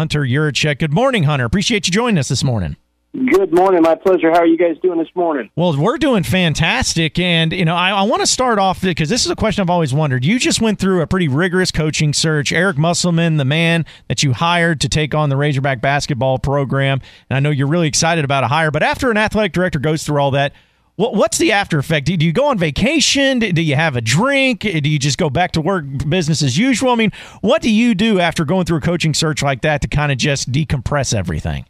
Hunter Yurachek. Good morning, Hunter. Appreciate you joining us this morning. Good morning. My pleasure. How are you guys doing this morning? Well, we're doing fantastic. And, you know, I, I want to start off because this is a question I've always wondered. You just went through a pretty rigorous coaching search. Eric Musselman, the man that you hired to take on the Razorback basketball program. And I know you're really excited about a hire. But after an athletic director goes through all that, what's the after effect? Do you go on vacation? Do you have a drink? Do you just go back to work business as usual? I mean, what do you do after going through a coaching search like that to kind of just decompress everything?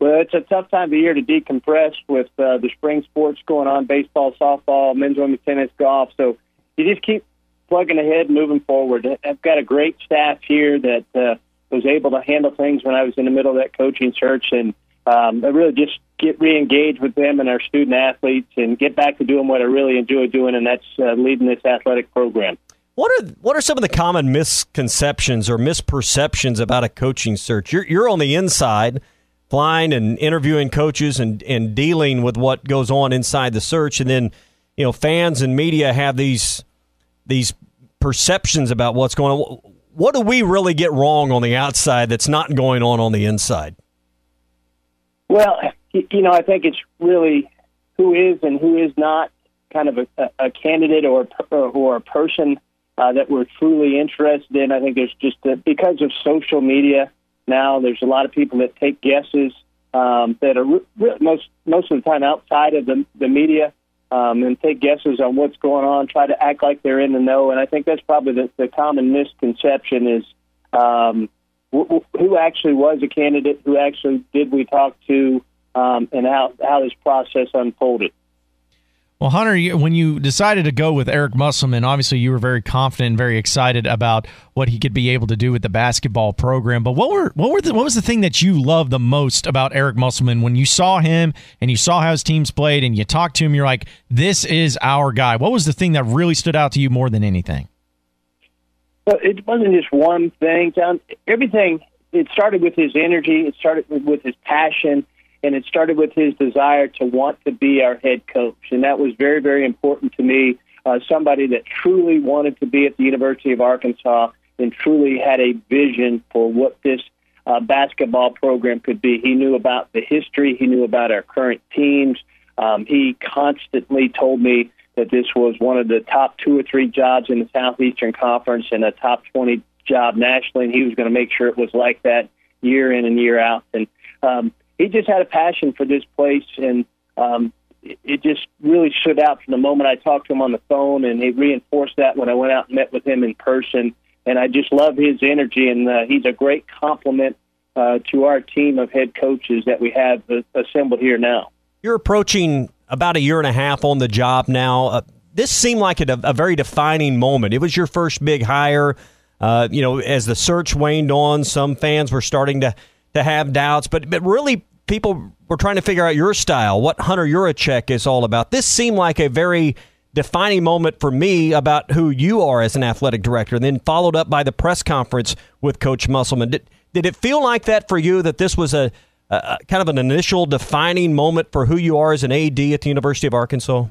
Well, it's a tough time of year to decompress with uh, the spring sports going on baseball, softball, men's, women's tennis, golf. So you just keep plugging ahead, moving forward. I've got a great staff here that uh, was able to handle things when I was in the middle of that coaching search. And um, I really just get re-engaged with them and our student athletes and get back to doing what I really enjoy doing, and that's uh, leading this athletic program. What are what are some of the common misconceptions or misperceptions about a coaching search? You're you're on the inside flying and interviewing coaches and, and dealing with what goes on inside the search and then you know fans and media have these these perceptions about what's going on what do we really get wrong on the outside that's not going on on the inside well you know i think it's really who is and who is not kind of a, a candidate or or a person uh, that we're truly interested in i think there's just a, because of social media now. There's a lot of people that take guesses um, that are re- most most of the time outside of the, the media um, and take guesses on what's going on, try to act like they're in the know. And I think that's probably the, the common misconception is um, who actually was a candidate, who actually did we talk to, um, and how, how this process unfolded. Well, Hunter, when you decided to go with Eric Musselman, obviously you were very confident and very excited about what he could be able to do with the basketball program. But what were what were the, what was the thing that you loved the most about Eric Musselman when you saw him and you saw how his teams played and you talked to him? You're like, this is our guy. What was the thing that really stood out to you more than anything? Well, it wasn't just one thing. John. Everything. It started with his energy. It started with his passion and it started with his desire to want to be our head coach, and that was very, very important to me. Uh, somebody that truly wanted to be at the University of Arkansas and truly had a vision for what this uh, basketball program could be. He knew about the history. He knew about our current teams. Um, he constantly told me that this was one of the top two or three jobs in the Southeastern Conference and a top 20 job nationally, and he was going to make sure it was like that year in and year out. And um, he just had a passion for this place, and um, it, just really stood out from the moment I talked to him on the phone, and he reinforced that when I went out and met with him in person. And I just love his energy, and uh, he's a great complement uh, to our team of head coaches that we have uh, assembled here now. You're approaching about a year and a half on the job now. Uh, this seemed like a, a, very defining moment. It was your first big hire. Uh, you know, as the search waned on, some fans were starting to to have doubts, but but really people were trying to figure out your style, what Hunter Yurachek is all about. This seemed like a very defining moment for me about who you are as an athletic director, and then followed up by the press conference with Coach Musselman. Did, did it feel like that for you that this was a, a kind of an initial defining moment for who you are as an AD at the University of Arkansas?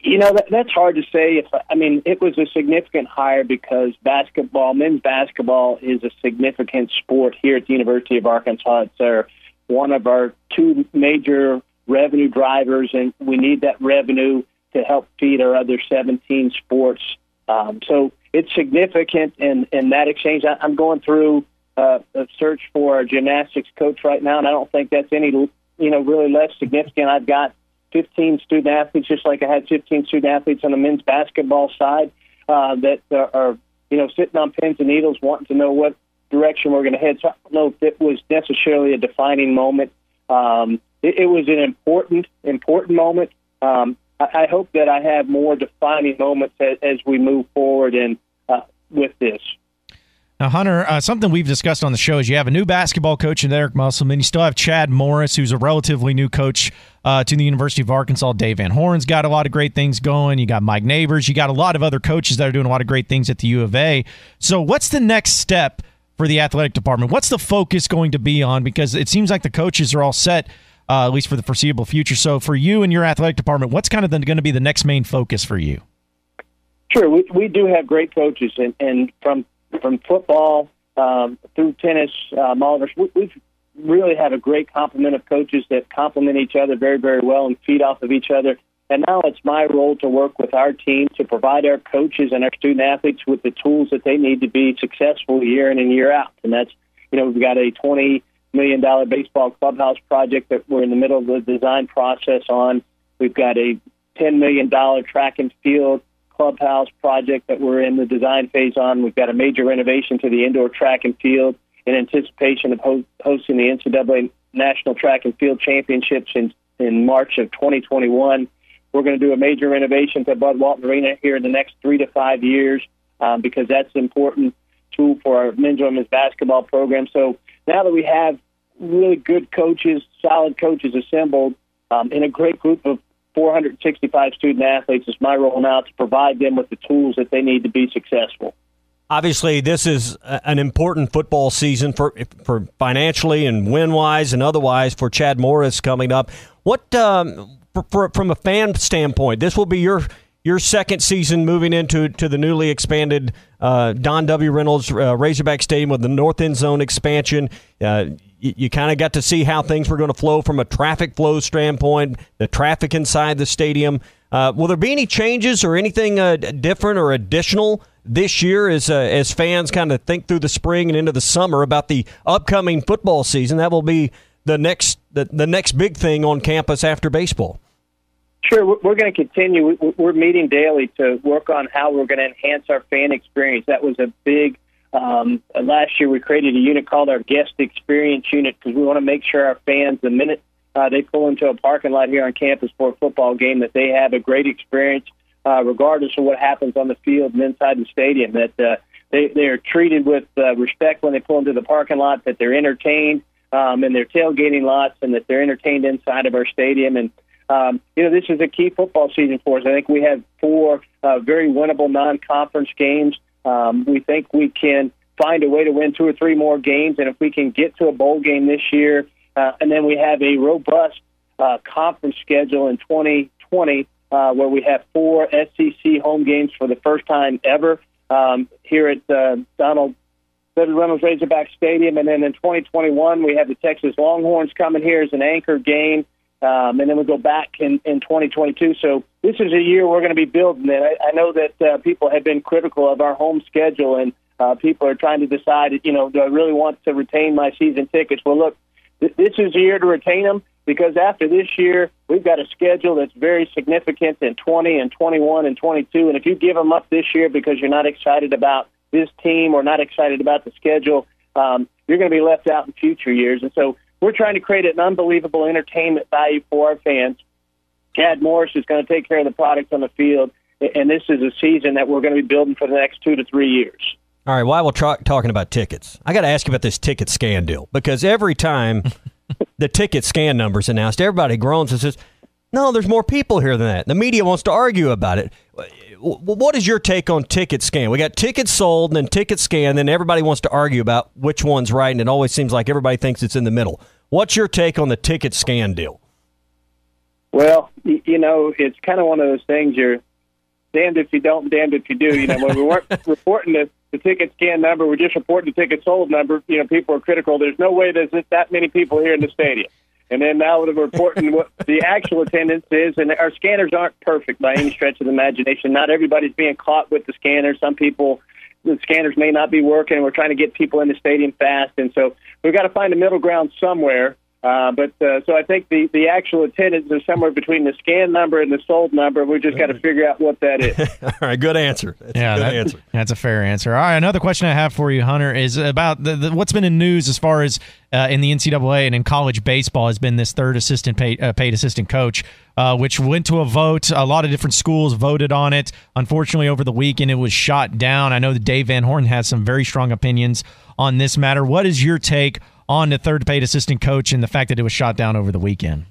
You know that, that's hard to say. If I mean, it was a significant hire because basketball, men's basketball, is a significant sport here at the University of Arkansas. It's our, one of our two major revenue drivers, and we need that revenue to help feed our other 17 sports. Um, so it's significant in in that exchange. I, I'm going through uh, a search for a gymnastics coach right now, and I don't think that's any you know really less significant. I've got 15 student athletes, just like I had 15 student athletes on the men's basketball side uh, that are, you know, sitting on pins and needles, wanting to know what direction we're going to head. So I don't know if it was necessarily a defining moment. Um, it, it was an important, important moment. Um, I, I hope that I have more defining moments as, as we move forward and uh, with this. Now, Hunter, uh, something we've discussed on the show is you have a new basketball coach in Eric Musselman. You still have Chad Morris, who's a relatively new coach uh, to the University of Arkansas. Dave Van Horn's got a lot of great things going. You got Mike Neighbors. You got a lot of other coaches that are doing a lot of great things at the U of A. So, what's the next step for the athletic department? What's the focus going to be on? Because it seems like the coaches are all set, uh, at least for the foreseeable future. So, for you and your athletic department, what's kind of going to be the next main focus for you? Sure, we, we do have great coaches, and, and from from football um, through tennis, um, all of us, we, we've really had a great complement of coaches that complement each other very, very well and feed off of each other. And now it's my role to work with our team to provide our coaches and our student athletes with the tools that they need to be successful year in and year out. And that's, you know, we've got a $20 million baseball clubhouse project that we're in the middle of the design process on. We've got a $10 million track and field clubhouse project that we're in the design phase on. We've got a major renovation to the indoor track and field in anticipation of ho- hosting the NCAA National Track and Field Championships in, in March of 2021. We're going to do a major renovation to Bud Walton Arena here in the next three to five years um, because that's an important tool for our men's and women's basketball program. So now that we have really good coaches, solid coaches assembled, um, in a great group of 465 student athletes, it's my role now to provide them with the tools that they need to be successful. Obviously, this is an important football season for for financially and win wise and otherwise for Chad Morris coming up. What um, for, for, from a fan standpoint, this will be your your second season moving into to the newly expanded uh, Don W. Reynolds uh, Razorback Stadium with the North End Zone expansion. Uh, you, you kind of got to see how things were going to flow from a traffic flow standpoint, the traffic inside the stadium. Uh, will there be any changes or anything uh, different or additional this year as uh, as fans kind of think through the spring and into the summer about the upcoming football season? That will be the next the, the next big thing on campus after baseball. Sure, we're going to continue. We're meeting daily to work on how we're going to enhance our fan experience. That was a big. Um, last year, we created a unit called our Guest Experience Unit because we want to make sure our fans, the minute uh, they pull into a parking lot here on campus for a football game, that they have a great experience, uh, regardless of what happens on the field and inside the stadium. That uh, they they are treated with uh, respect when they pull into the parking lot. That they're entertained um, in their tailgating lots, and that they're entertained inside of our stadium. And um, you know, this is a key football season for us. I think we have four uh, very winnable non-conference games. Um, we think we can find a way to win two or three more games, and if we can get to a bowl game this year, uh, and then we have a robust uh, conference schedule in 2020 uh, where we have four SEC home games for the first time ever um, here at uh, Donald Reynolds Razorback Stadium, and then in 2021 we have the Texas Longhorns coming here as an anchor game. Um, and then we go back in, in 2022. So this is a year we're going to be building it. I, I know that uh, people have been critical of our home schedule, and uh, people are trying to decide, you know, do I really want to retain my season tickets? Well, look, th- this is a year to retain them because after this year, we've got a schedule that's very significant in 20 and 21 and 22. And if you give them up this year because you're not excited about this team or not excited about the schedule, um, you're going to be left out in future years. And so we're trying to create an unbelievable entertainment value for our fans. Chad Morris is going to take care of the product on the field, and this is a season that we're going to be building for the next two to three years. All right, while we're tra- talking about tickets, I got to ask you about this ticket scan deal because every time the ticket scan number's announced, everybody groans and says, no, there's more people here than that. The media wants to argue about it. What is your take on ticket scan? We got tickets sold and then ticket scan, and then everybody wants to argue about which one's right, and it always seems like everybody thinks it's in the middle. What's your take on the ticket scan deal? Well, you know, it's kind of one of those things you're damned if you don't, damned if you do. You know, when we weren't reporting the, the ticket scan number, we're just reporting the ticket sold number. You know, people are critical. There's no way there's that many people here in the stadium. And then now we're reporting what the actual attendance is, and our scanners aren't perfect by any stretch of the imagination. Not everybody's being caught with the scanner. Some people, the scanners may not be working. We're trying to get people in the stadium fast, and so we've got to find a middle ground somewhere. Uh, but uh, so I think the, the actual attendance is somewhere between the scan number and the sold number. We just got to figure out what that is. All right, good answer. That's yeah, good that, answer. That's a fair answer. All right, another question I have for you, Hunter, is about the, the, what's been in news as far as uh, in the NCAA and in college baseball has been this third assistant paid, uh, paid assistant coach, uh, which went to a vote. A lot of different schools voted on it. Unfortunately, over the weekend, it was shot down. I know that Dave Van Horn has some very strong opinions on this matter. What is your take? On the third paid assistant coach and the fact that it was shot down over the weekend?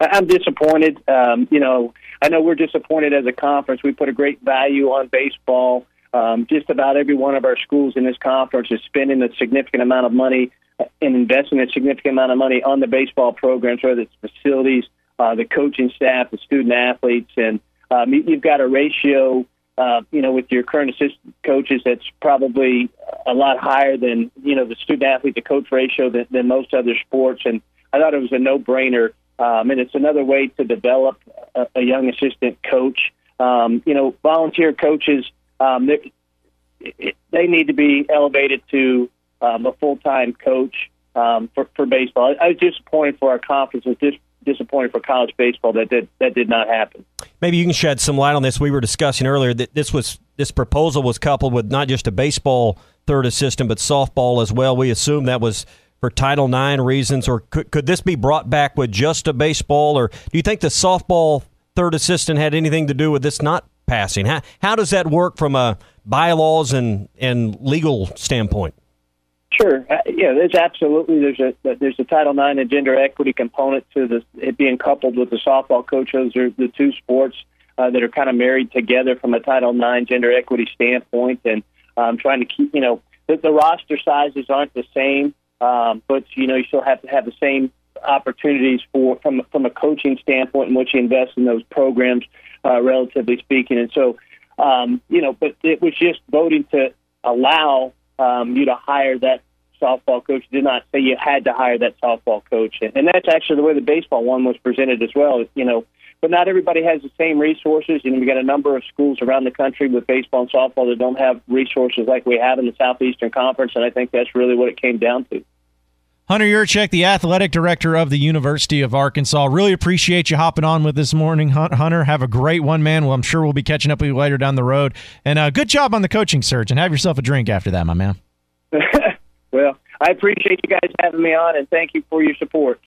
I'm disappointed. Um, you know, I know we're disappointed as a conference. We put a great value on baseball. Um, just about every one of our schools in this conference is spending a significant amount of money and investing a significant amount of money on the baseball programs, whether it's facilities, uh, the coaching staff, the student athletes, and um, you've got a ratio uh, you know, with your current assistant coaches, that's probably a lot higher than you know the student athlete to coach ratio than, than most other sports. And I thought it was a no brainer. Um, and it's another way to develop a, a young assistant coach. Um, you know, volunteer coaches, um, they, they need to be elevated to um, a full time coach um, for, for baseball. I was disappointed for our conference. I was dis- disappointed for college baseball that did, that did not happen. Maybe you can shed some light on this. We were discussing earlier that this was this proposal was coupled with not just a baseball third assistant but softball as well. We assume that was for Title IX reasons, or could could this be brought back with just a baseball, or do you think the softball third assistant had anything to do with this not passing? How how does that work from a bylaws and and legal standpoint? Sure. Uh, yeah, there's absolutely there's a there's a Title IX and gender equity component to this it being coupled with the softball coach. Those are the two sports uh, that are kind of married together from a Title IX gender equity standpoint, and um, trying to keep you know the, the roster sizes aren't the same, um, but you know you still have to have the same opportunities for from from a coaching standpoint in which you invest in those programs, uh, relatively speaking, and so um, you know, but it was just voting to allow um, you to hire that softball coach. Did not say you had to hire that softball coach, and that's actually the way the baseball one was presented as well. You know, but not everybody has the same resources. You know, we got a number of schools around the country with baseball and softball that don't have resources like we have in the Southeastern Conference, and I think that's really what it came down to. Hunter Yurachek, the athletic director of the University of Arkansas. Really appreciate you hopping on with this morning, Hunter. Have a great one, man. Well, I'm sure we'll be catching up with you later down the road. And uh, good job on the coaching search, and have yourself a drink after that, my man. well, I appreciate you guys having me on, and thank you for your support.